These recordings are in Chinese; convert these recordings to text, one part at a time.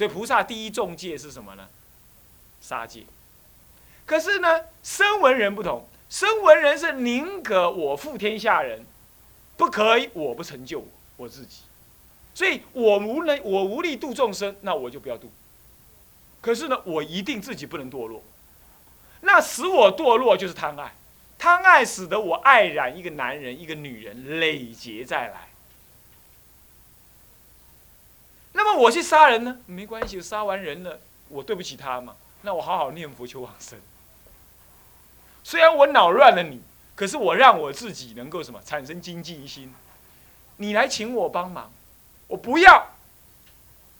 所以菩萨第一重戒是什么呢？杀戒。可是呢，声闻人不同，声闻人是宁可我负天下人，不可以我不成就我我自己。所以我无能，我无力度众生，那我就不要度。可是呢，我一定自己不能堕落。那使我堕落就是贪爱，贪爱使得我爱染一个男人、一个女人，累劫再来。那么我去杀人呢？没关系，杀完人了，我对不起他嘛？那我好好念佛求往生。虽然我恼乱了你，可是我让我自己能够什么产生精进心？你来请我帮忙，我不要。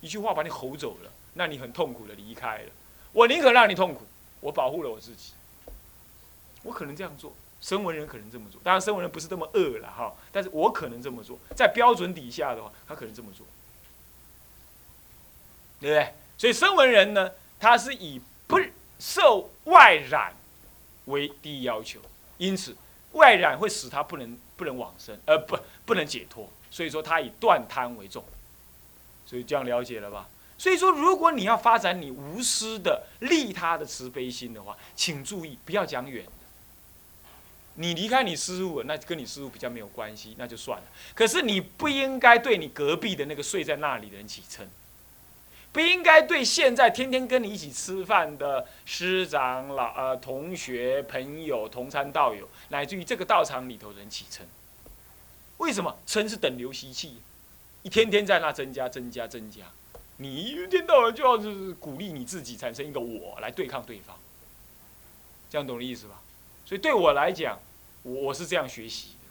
一句话把你吼走了，那你很痛苦的离开了。我宁可让你痛苦，我保护了我自己。我可能这样做，声闻人可能这么做。当然，声闻人不是这么恶了哈，但是我可能这么做，在标准底下的话，他可能这么做。对不对？所以声闻人呢，他是以不受外染为第一要求，因此外染会使他不能不能往生，呃不不能解脱。所以说他以断贪为重。所以这样了解了吧？所以说，如果你要发展你无私的利他的慈悲心的话，请注意不要讲远。你离开你师傅，那跟你师傅比较没有关系，那就算了。可是你不应该对你隔壁的那个睡在那里的人起嗔。不应该对现在天天跟你一起吃饭的师长、老呃同学、朋友、同参道友，乃至于这个道场里头人起嗔。为什么嗔是等流习气，一天天在那增加、增加、增加。你一天到晚就要是鼓励你自己产生一个我来对抗对方，这样懂的意思吧？所以对我来讲，我我是这样学习的，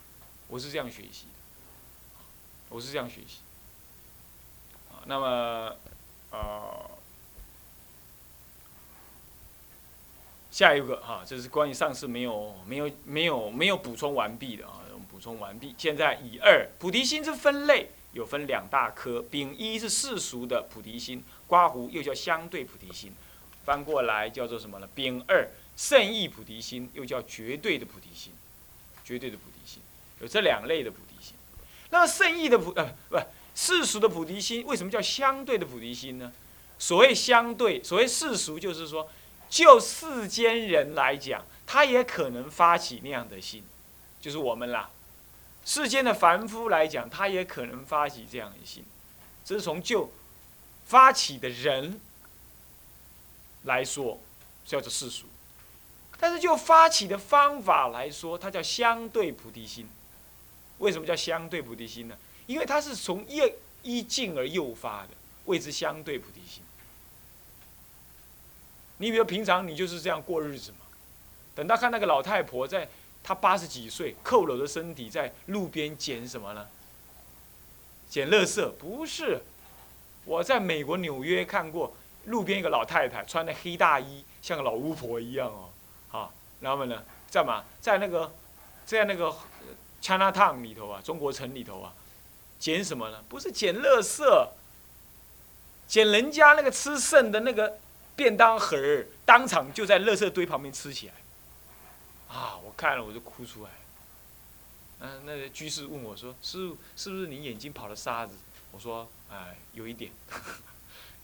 我是这样学习的，我是这样学习。那么。啊，下一个哈，这是关于上次没有没有没有没有补充完毕的啊，我们补充完毕。现在以二菩提心之分类有分两大科，丙一是世俗的菩提心，刮胡又叫相对菩提心，翻过来叫做什么呢？丙二圣意菩提心又叫绝对的菩提心，绝对的菩提心有这两类的菩提心。那么圣意的菩呃不。世俗的菩提心为什么叫相对的菩提心呢？所谓相对，所谓世俗，就是说，就世间人来讲，他也可能发起那样的心，就是我们啦。世间的凡夫来讲，他也可能发起这样的心，这是从就发起的人来说叫做世俗，但是就发起的方法来说，它叫相对菩提心。为什么叫相对菩提心呢？因为它是从一一进而诱发的，谓之相对菩提心。你比如平常你就是这样过日子嘛，等到看那个老太婆在她八十几岁，佝偻的身体在路边捡什么呢？捡垃圾？不是，我在美国纽约看过路边一个老太太穿的黑大衣，像个老巫婆一样哦，啊，然后呢，在嘛，在那个在那个 China Town 里头啊，中国城里头啊。捡什么呢？不是捡垃圾，捡人家那个吃剩的那个便当盒儿，当场就在垃圾堆旁边吃起来。啊！我看了我就哭出来。嗯，那个居士问我说：“师傅，是不是你眼睛跑了沙子？”我说：“哎，有一点。”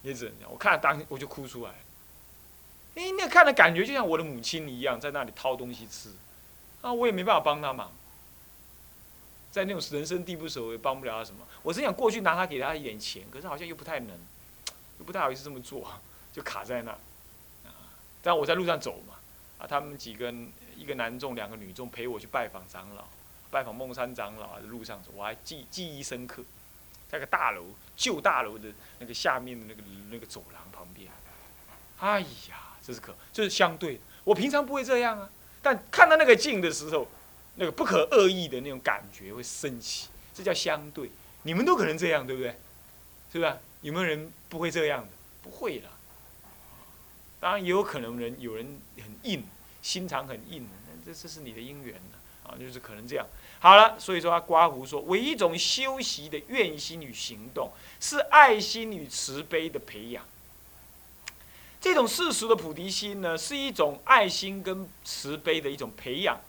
也只能这样。我看了当我就哭出来。哎，那看的感觉就像我的母亲一样，在那里掏东西吃。啊，我也没办法帮他忙。在那种人生地不熟，也帮不了他什么。我是想过去拿他给他一点钱，可是好像又不太能，又不太好意思这么做，就卡在那。啊，但我在路上走嘛，啊，他们几个一个男众，两个女众陪我去拜访长老，拜访梦山长老在路上走，我还记记忆深刻，在个大楼旧大楼的那个下面的那个那个走廊旁边。哎呀，这是可，这是相对。我平常不会这样啊，但看到那个镜的时候。那个不可恶意的那种感觉会升起，这叫相对。你们都可能这样，对不对？是吧？有没有人不会这样的？不会的。当然也有可能人有人很硬，心肠很硬，那这这是你的因缘呢啊，就是可能这样。好了，所以说他刮胡说，唯一种修习的愿心与行动，是爱心与慈悲的培养。这种世俗的菩提心呢，是一种爱心跟慈悲的一种培养。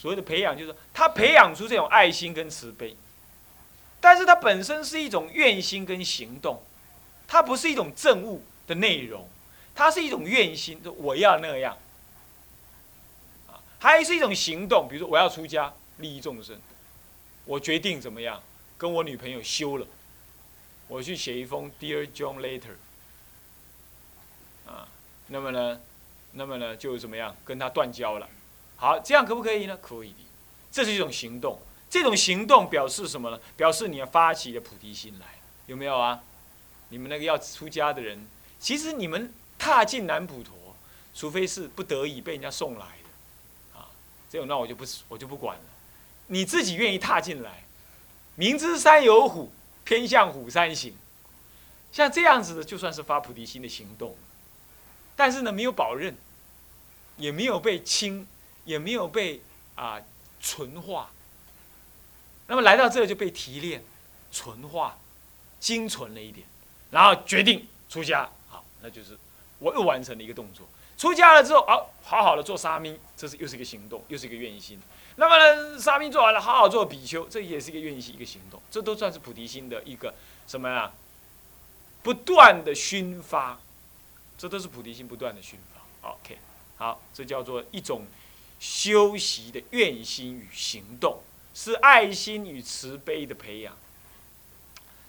所谓的培养，就是他培养出这种爱心跟慈悲。但是它本身是一种愿心跟行动，它不是一种政务的内容，它是一种愿心，我要那样。啊，还是一种行动，比如说我要出家利益众生，我决定怎么样跟我女朋友休了，我去写一封 Dear John Letter。啊，那么呢，那么呢就怎么样跟他断交了？好，这样可不可以呢？可以的，这是一种行动。这种行动表示什么呢？表示你要发起的菩提心来，有没有啊？你们那个要出家的人，其实你们踏进南普陀，除非是不得已被人家送来的，啊，这种那我就不我就不管了。你自己愿意踏进来，明知山有虎，偏向虎山行，像这样子的，就算是发菩提心的行动。但是呢，没有保任，也没有被清，也没有被啊纯化。那么来到这就被提炼、纯化、精纯了一点，然后决定出家。好，那就是我又完成了一个动作。出家了之后，哦好好的做沙弥，这是又是一个行动，又是一个愿心。那么呢，沙弥做完了，好好做比丘，这也是一个愿心，一个行动。这都算是菩提心的一个什么呀？不断的熏发，这都是菩提心不断的熏发。OK，好，这叫做一种修习的愿心与行动。是爱心与慈悲的培养。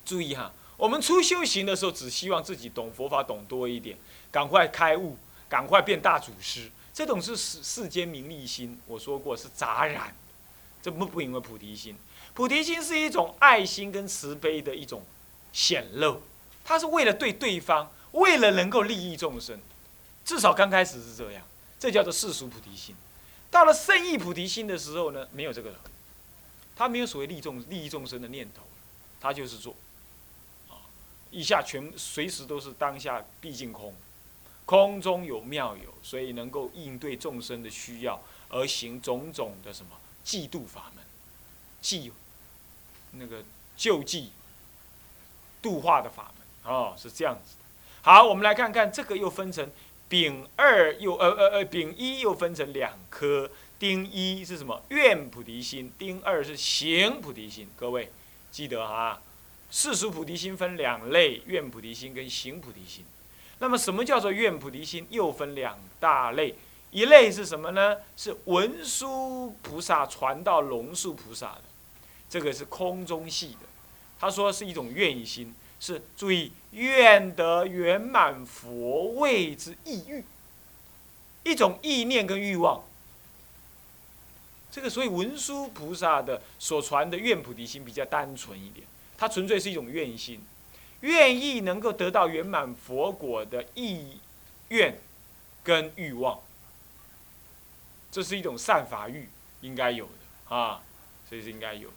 注意哈，我们初修行的时候，只希望自己懂佛法懂多一点，赶快开悟，赶快变大祖师。这种是世世间名利心，我说过是杂染，这不不因为菩提心。菩提心是一种爱心跟慈悲的一种显露，它是为了对对方，为了能够利益众生。至少刚开始是这样，这叫做世俗菩提心。到了圣意菩提心的时候呢，没有这个了。他没有所谓利众利益众生的念头，他就是做，啊，一下全随时都是当下毕竟空，空中有妙有，所以能够应对众生的需要而行种种的什么济度法门，济那个救济度化的法门，哦，是这样子的。好，我们来看看这个又分成丙二又呃呃呃丙一又分成两颗。丁一是什么？愿菩提心。丁二是行菩提心。各位记得哈，世俗菩提心分两类：愿菩提心跟行菩提心。那么什么叫做愿菩提心？又分两大类。一类是什么呢？是文殊菩萨传到龙树菩萨的，这个是空中系的。他说是一种愿意心，是注意愿得圆满佛位之意欲，一种意念跟欲望。这个所以文殊菩萨的所传的愿菩提心比较单纯一点，它纯粹是一种愿心，愿意能够得到圆满佛果的意愿跟欲望，这是一种善法欲应该有的。啊，所以是应该有，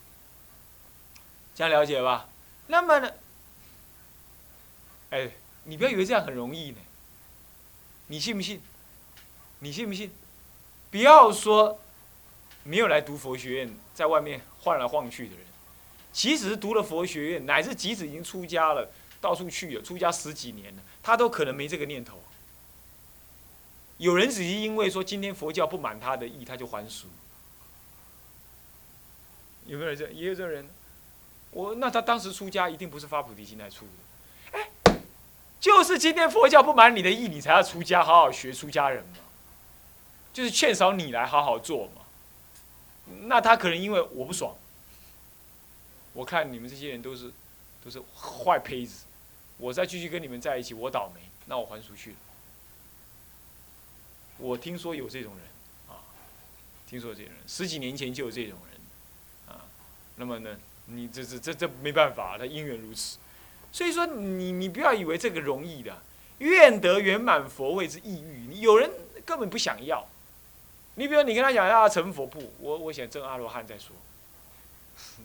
这样了解吧？那么呢，哎，你不要以为这样很容易呢，你信不信？你信不信？不要说。没有来读佛学院，在外面晃来晃去的人，即使是读了佛学院，乃至即使已经出家了，到处去了，出家十几年了，他都可能没这个念头。有人只是因为说今天佛教不满他的意，他就还俗。有没有人这？也有这种人。我那他当时出家一定不是发菩提心来出的。就是今天佛教不满你的意，你才要出家，好好学出家人嘛。就是劝少你来好好做嘛。那他可能因为我不爽，我看你们这些人都是都是坏胚子，我再继续跟你们在一起，我倒霉，那我还出去了。我听说有这种人啊，听说这种人，十几年前就有这种人啊。那么呢，你这这这这没办法，他因缘如此。所以说，你你不要以为这个容易的，愿得圆满佛位之意欲，有人根本不想要。你比如你跟他讲要成佛不？我我想证阿罗汉再说。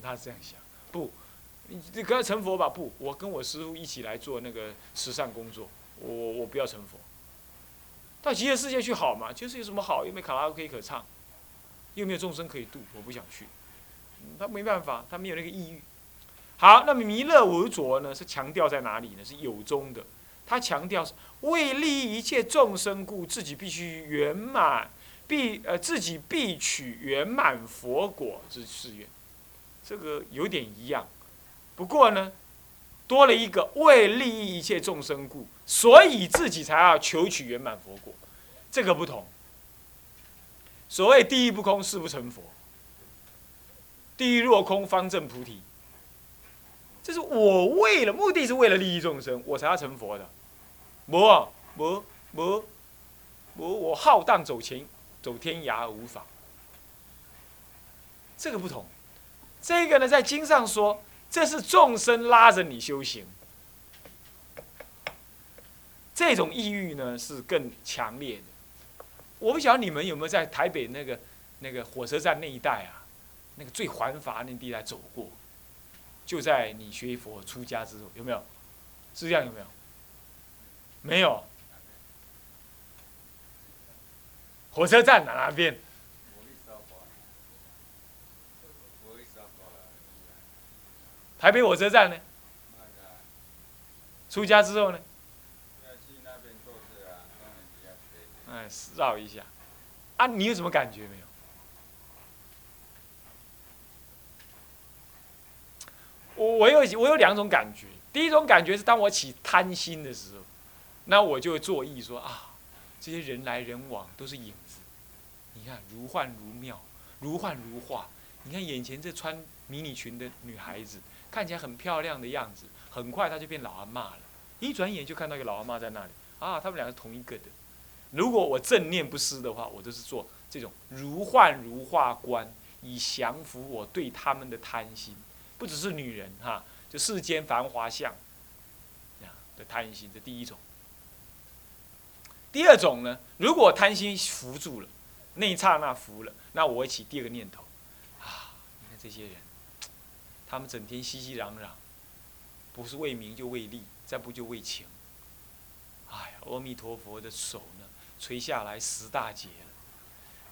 他这样想，不，你你跟他成佛吧不？我跟我师傅一起来做那个慈善工作，我我不要成佛。到极乐世界去好嘛？就是有什么好？又没卡拉 OK 可唱，又没有众生可以度，我不想去。他没办法，他没有那个意欲。好，那么弥勒无着呢？是强调在哪里呢？是有中的，他强调是为利益一切众生故，自己必须圆满。必呃自己必取圆满佛果之誓愿，这个有点一样，不过呢，多了一个为利益一切众生故，所以自己才要求取圆满佛果，这个不同。所谓地狱不空，誓不成佛；地狱若空，方正菩提。就是我为了目的是为了利益众生，我才要成佛的。无啊，无无无，我浩荡走前走天涯而无妨。这个不同，这个呢，在经上说，这是众生拉着你修行，这种意欲呢是更强烈的。我不晓得你们有没有在台北那个那个火车站那一带啊，那个最繁华那地带走过，就在你学佛出家之后，有没有？是这样有没有？没有。火车站哪哪边？台北火车站呢？出家之后呢？哎，绕一下。啊，你有什么感觉没有？我有我有两种感觉。第一种感觉是，当我起贪心的时候，那我就会作意说啊，这些人来人往都是影子。你看，如幻如妙，如幻如化。你看眼前这穿迷你裙的女孩子。看起来很漂亮的样子，很快她就变老阿妈了。一转眼就看到一个老阿妈在那里啊，他们两个同一个的。如果我正念不失的话，我都是做这种如幻如化观，以降服我对他们的贪心。不只是女人哈，就世间繁华相，的贪心，这第一种。第二种呢，如果贪心扶住了，那一刹那服了，那我会起第二个念头啊，你看这些人。他们整天熙熙攘攘，不是为名就为利，再不就为情。哎呀，阿弥陀佛的手呢，垂下来十大劫了。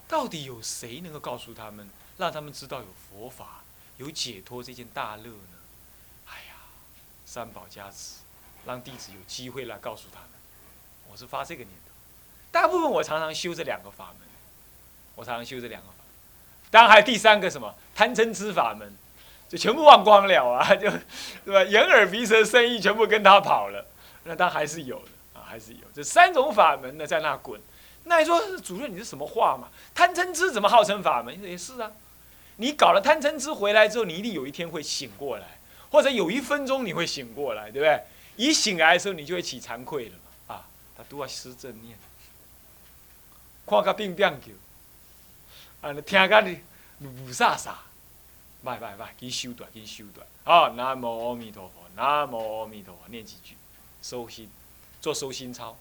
到底有谁能够告诉他们，让他们知道有佛法、有解脱这件大乐呢？哎呀，三宝加持，让弟子有机会来告诉他们。我是发这个念头。大部分我常常修这两个法门，我常常修这两个法门。当然还有第三个什么贪嗔痴法门。就全部忘光了啊！就，对吧？眼耳鼻舌身意全部跟他跑了，那他还是有的啊，还是有。这三种法门呢，在那滚。那你说主任，你是什么话嘛？贪嗔痴怎么号称法门？也是啊。你搞了贪嗔痴回来之后，你一定有一天会醒过来，或者有一分钟你会醒过来，对不对？一醒来的时候，你就会起惭愧了嘛。啊，他都要施正念，看个病病叫，啊，听个你雾煞煞。拜拜拜，给你修短，给你修短。好，南无阿弥陀佛，南无阿弥陀佛，念几句，收心，做收心操。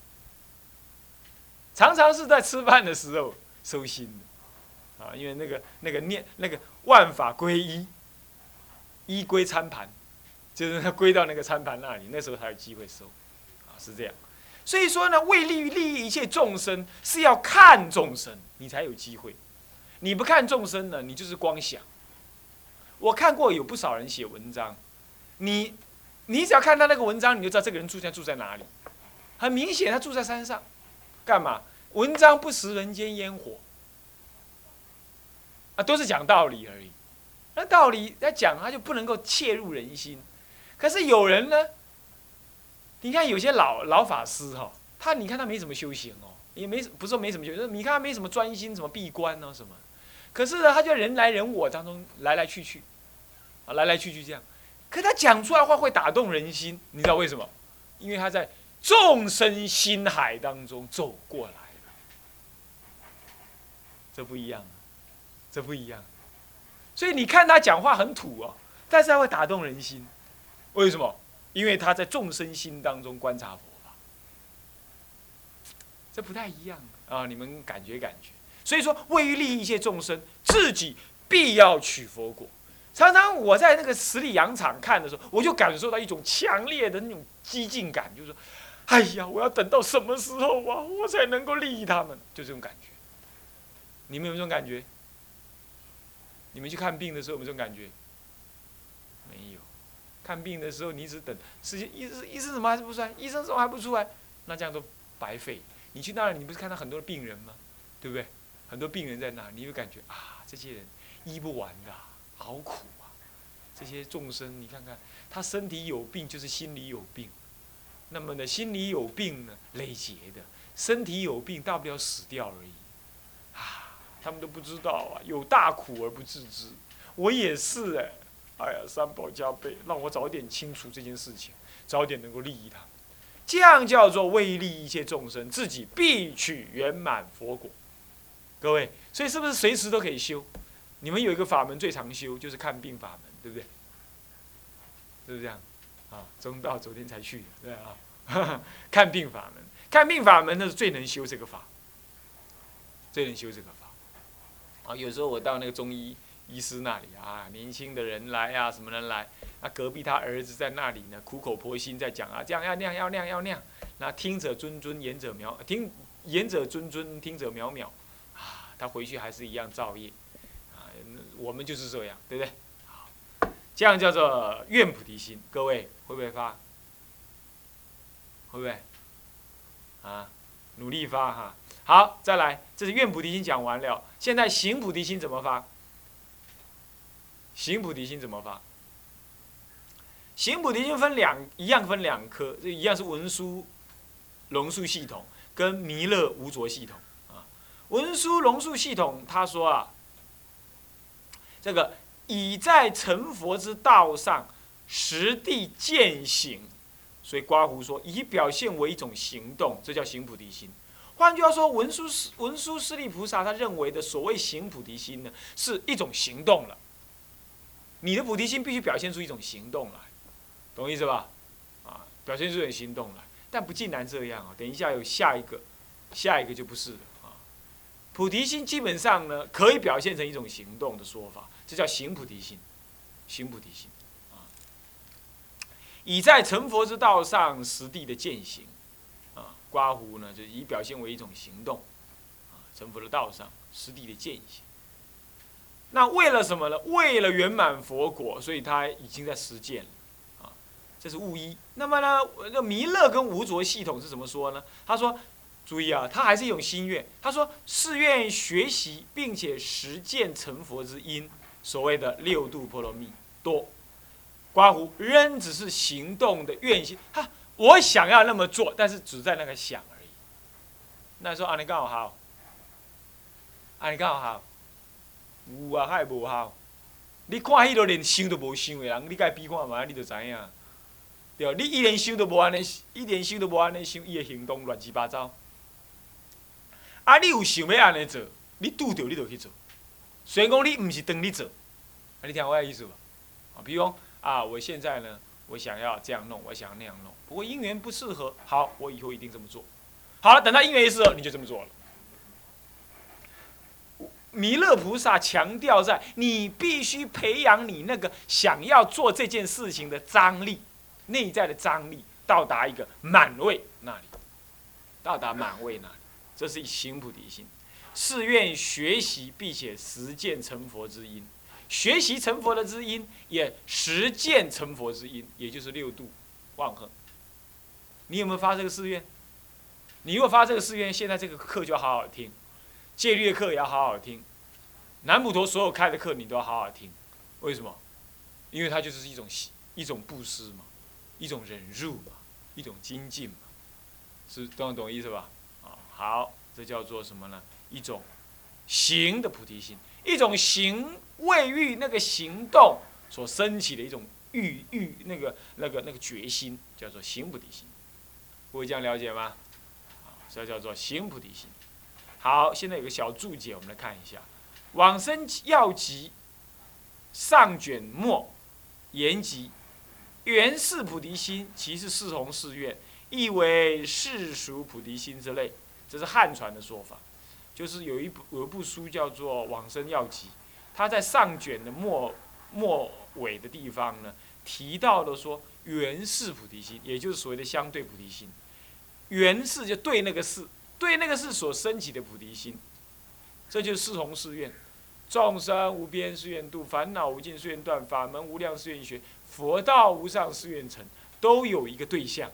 常常是在吃饭的时候收心的，啊，因为那个那个念那个万法归一，一归餐盘，就是他归到那个餐盘那里，那时候才有机会收，啊，是这样。所以说呢，为利于利益一切众生，是要看众生，你才有机会。你不看众生呢，你就是光想。我看过有不少人写文章，你，你只要看他那个文章，你就知道这个人住在住在哪里。很明显，他住在山上，干嘛？文章不食人间烟火，啊，都是讲道理而已。那道理在讲，他就不能够切入人心。可是有人呢，你看有些老老法师哈，他你看他没怎么修行哦，也没不是说没什么修行，你看他没什么专心，什么闭关呢什么。可是呢，他就人来人往当中来来去去，啊，来来去去这样。可他讲出来话会打动人心，你知道为什么？因为他在众生心海当中走过来这不一样，这不一样。所以你看他讲话很土哦，但是他会打动人心。为什么？因为他在众生心当中观察佛法，这不太一样啊！你们感觉感觉。所以说，为利益一切众生，自己必要取佛果。常常我在那个十里洋场看的时候，我就感受到一种强烈的那种激进感，就是说，哎呀，我要等到什么时候啊，我才能够利益他们？就这种感觉。你们有有这种感觉？你们去看病的时候有没有这种感觉？没有。看病的时候，你一直等时间，医生医生怎么还是不出来？医生怎么还不出来？那这样都白费。你去那里，你不是看到很多病人吗？对不对？很多病人在那儿，你会感觉啊，这些人医不完的，好苦啊！这些众生，你看看，他身体有病，就是心里有病。那么呢，心里有病呢，累劫的；身体有病，大不了死掉而已。他们都不知道啊，有大苦而不自知。我也是哎，哎呀，三宝加倍，让我早点清楚这件事情，早点能够利益他。这样叫做为利一切众生，自己必取圆满佛果。各位，所以是不是随时都可以修？你们有一个法门最常修，就是看病法门，对不对？是不是这样？啊，中道昨天才去，对啊，看病法门，看病法门那是最能修这个法，最能修这个法。啊，有时候我到那个中医医师那里啊，年轻的人来啊，什么人来？啊，隔壁他儿子在那里呢，苦口婆心在讲啊，这样要那样要那样要那样。那听者谆谆，言者渺听言者谆谆，听者渺渺。啊，他回去还是一样造业。啊，我们就是这样，对不对？好，这样叫做愿菩提心。各位会不会发？会不会？啊，努力发哈。好，再来，这是愿菩提心讲完了。现在行菩提心怎么发？行菩提心怎么发？行菩提心分两，一样分两颗，这一样是文殊、龙树系统跟弥勒无着系统啊。文殊龙树系统他说啊，这个已在成佛之道上实地践行，所以刮胡说以表现为一种行动，这叫行菩提心。换句话说，文殊师文殊师利菩萨他认为的所谓行菩提心呢，是一种行动了。你的菩提心必须表现出一种行动来。懂意思吧？啊，表现出点行动来，但不尽然这样啊。等一下有下一个，下一个就不是了啊。菩提心基本上呢，可以表现成一种行动的说法，这叫行菩提心，行菩提心啊。已在成佛之道上实地的践行，刮胡呢，就以表现为一种行动啊，成佛的道上实地的践行。那为了什么呢？为了圆满佛果，所以他已经在实践了。啊这是物一，那么呢？那弥勒跟无着系统是怎么说呢？他说：“注意啊，他还是一种心愿。他说是愿学习并且实践成佛之因，所谓的六度波罗蜜多。刮胡仍只是行动的愿心。哈，我想要那么做，但是只在那个想而已。那说啊，你刚好好，啊你刚好好，有啊，还无好。你看迄个连想都无想的人，你该比看嘛，你就知影。”对，你一连想都无安尼，一连想都无安尼想，伊的行动乱七八糟。啊，你有想要安尼做，你拄着你就去做。虽然讲你毋是当你做，啊，你听我的意思无？啊，比如讲啊，我现在呢，我想要这样弄，我想要那样弄，不过因缘不适合。好，我以后一定这么做。好了，等到因缘一适合，你就这么做了。弥勒菩萨强调在，你必须培养你那个想要做这件事情的张力。内在的张力到达一个满位那里，到达满位那里，这是行菩提心，誓愿学习并且实践成佛之因，学习成佛的知因，也实践成佛之因，也就是六度万恒。你有没有发这个誓愿？你如果发这个誓愿，现在这个课就好好听，戒律的课也要好好听，南普陀所有开的课你都要好好听，为什么？因为它就是一种一种布施嘛。一种忍辱嘛，一种精进嘛，是懂懂意思吧？啊，好，这叫做什么呢？一种行的菩提心，一种行未欲那个行动所升起的一种欲欲那个那个那个决心，叫做行菩提心。各位这样了解吗？啊，这叫做行菩提心。好，现在有个小注解，我们来看一下《往生要集》上卷末言集。原是菩提心，其是四弘誓愿，意为世俗菩提心之类。这是汉传的说法，就是有一部有一部书叫做《往生要集》，它在上卷的末末尾的地方呢，提到了说原是菩提心，也就是所谓的相对菩提心。原是就对那个是，对那个是所升起的菩提心，这就是四弘誓愿：众生无边誓愿度，烦恼无尽誓愿断，法门无量誓愿学。佛道无上誓愿成，都有一个对象，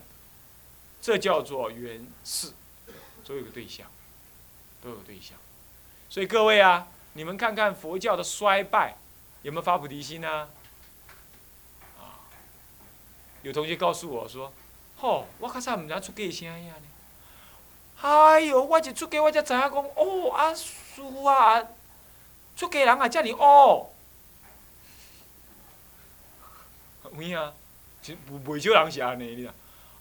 这叫做缘是，都有个对象，都有对象。所以各位啊，你们看看佛教的衰败，有没有发菩提心呢？有同学告诉我说：“吼，我较早毋知出家啥样呢。”哎哟，我一出家我才知影讲，哦，啊师傅啊，出家人也遮尔乌。有影啊？真袂少人是安尼哩啊！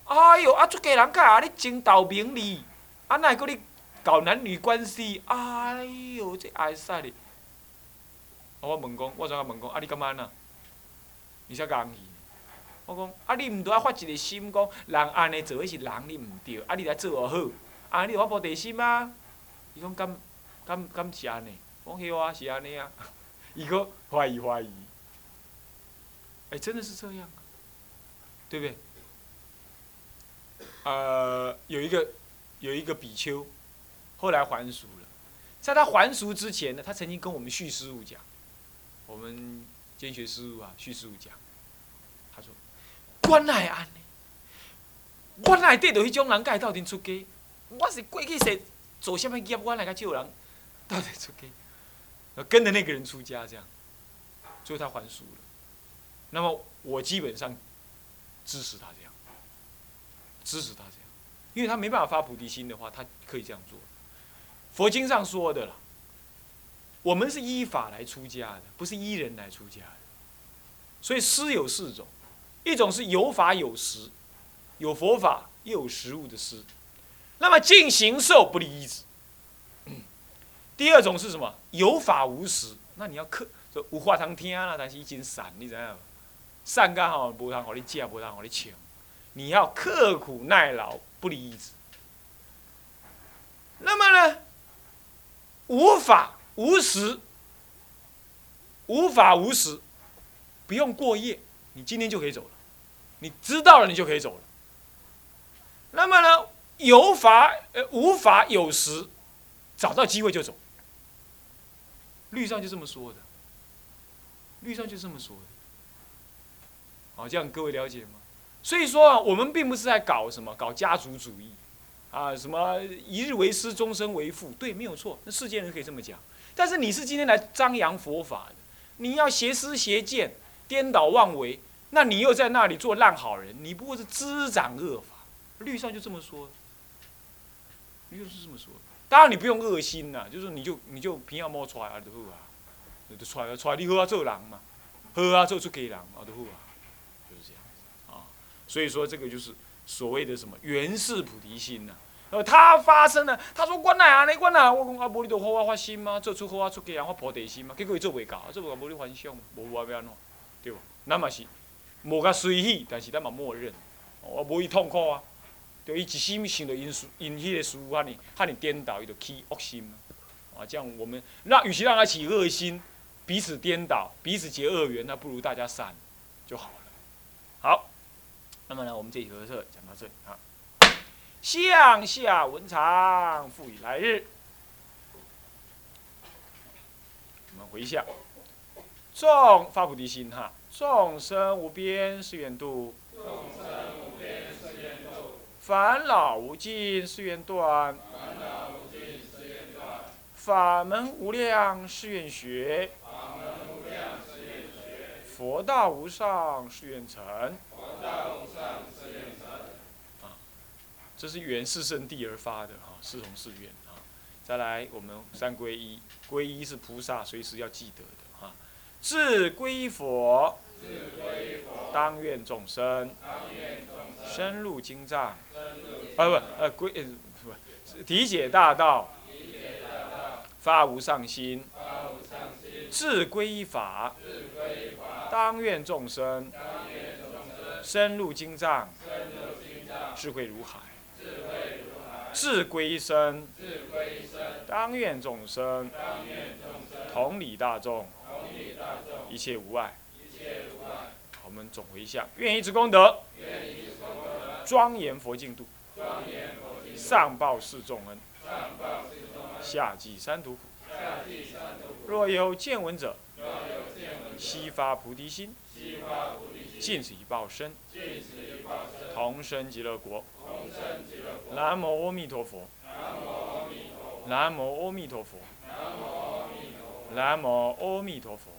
哎哟，啊出家人甲啊咧争斗名利，啊哪会搁咧搞男女关系？哎哟，这会使哩！啊，我问讲，我怎啊问讲？啊，你感觉安怎？你才讲去？我讲，啊，你毋着爱发一个心，讲人安尼做伙是人，你毋对，啊，你来做互好，啊，你有法无地心啊？伊讲敢敢敢是安尼？我讲对啊，是安尼啊。伊搁怀疑怀疑。哎，真的是这样啊，对不对？呃，有一个有一个比丘，后来还俗了。在他还俗之前呢，他曾经跟我们叙师傅讲，我们监学师傅啊，叙师傅讲，他说：“原来安尼，原来对着迄种人，甲伊斗阵出家。我是过去是做什么业，我来甲救人，斗阵出家，跟着那个人出家这样，最后他还俗了。”那么我基本上支持他这样，支持他这样，因为他没办法发菩提心的话，他可以这样做。佛经上说的了，我们是依法来出家的，不是依人来出家的。所以师有四种，一种是有法有实，有佛法又有实物的师。那么进行受不离一子。第二种是什么？有法无实，那你要克，无话通听啦，但是已经散，你知影？善干吼，无通互你食，无通互你穿。你要刻苦耐劳，不离一子。那么呢，无法无时，无法无时，不用过夜，你今天就可以走了。你知道了，你就可以走了。那么呢，有法呃无法有时，找到机会就走。律上就这么说的，律上就这么说的。好，这样各位了解吗？所以说啊，我们并不是在搞什么搞家族主义，啊，什么一日为师，终身为父，对，没有错。那世间人可以这么讲。但是你是今天来张扬佛法的，你要邪思邪见、颠倒妄为，那你又在那里做烂好人，你不过是滋长恶法。律上就这么说，律上是这么说。当然你不用恶心呐，就是你就你就平要摸出来啊，就好啊，就出来出来，你好啊做人嘛，好啊做出家人啊，就好啊。所以说，这个就是所谓的什么原始菩提心呐。呃，他发生了，他说：“我哪啊？你我哪？我讲啊，无你都好我发心吗？做出好我出家，我菩提心吗？结果伊做袂到，做袂到无你幻想，无我要安怎，对无？咱嘛是无甲随喜，但是咱嘛默认，我无伊痛苦啊。就伊一心想着因事因迄个事哈尼哈尼颠倒，伊就起恶心嘛。啊，这样我们让与其让他起恶心，彼此颠倒，彼此结恶缘，那不如大家散就好了。好。那么呢，我们这一课课讲到这里啊。向下文长，复以来日。我们回向，众发菩提心哈，众生无边誓愿度，众生无边誓愿度，烦恼无尽誓愿断，烦恼无尽誓愿断，法门无量誓愿学，法门无量誓愿学，佛道无上誓愿成。啊，这是缘是圣地而发的哈，是同是愿啊。再来，我们三皈依，皈依是菩萨随时要记得的哈。自皈依佛，当愿众生，深入经藏，啊不呃皈不，体解大道，发无上心，自皈依法，当愿众生。深入经藏，智慧如海；智归生，当愿众生同理大众，一切无碍。我们总回向，愿以此功德，庄严佛净土，上报四重恩，下济三途苦。若有见闻者，悉发菩提心。尽此一报身，同生极乐国。南无阿弥陀佛。南无阿弥陀佛。南无阿弥陀佛。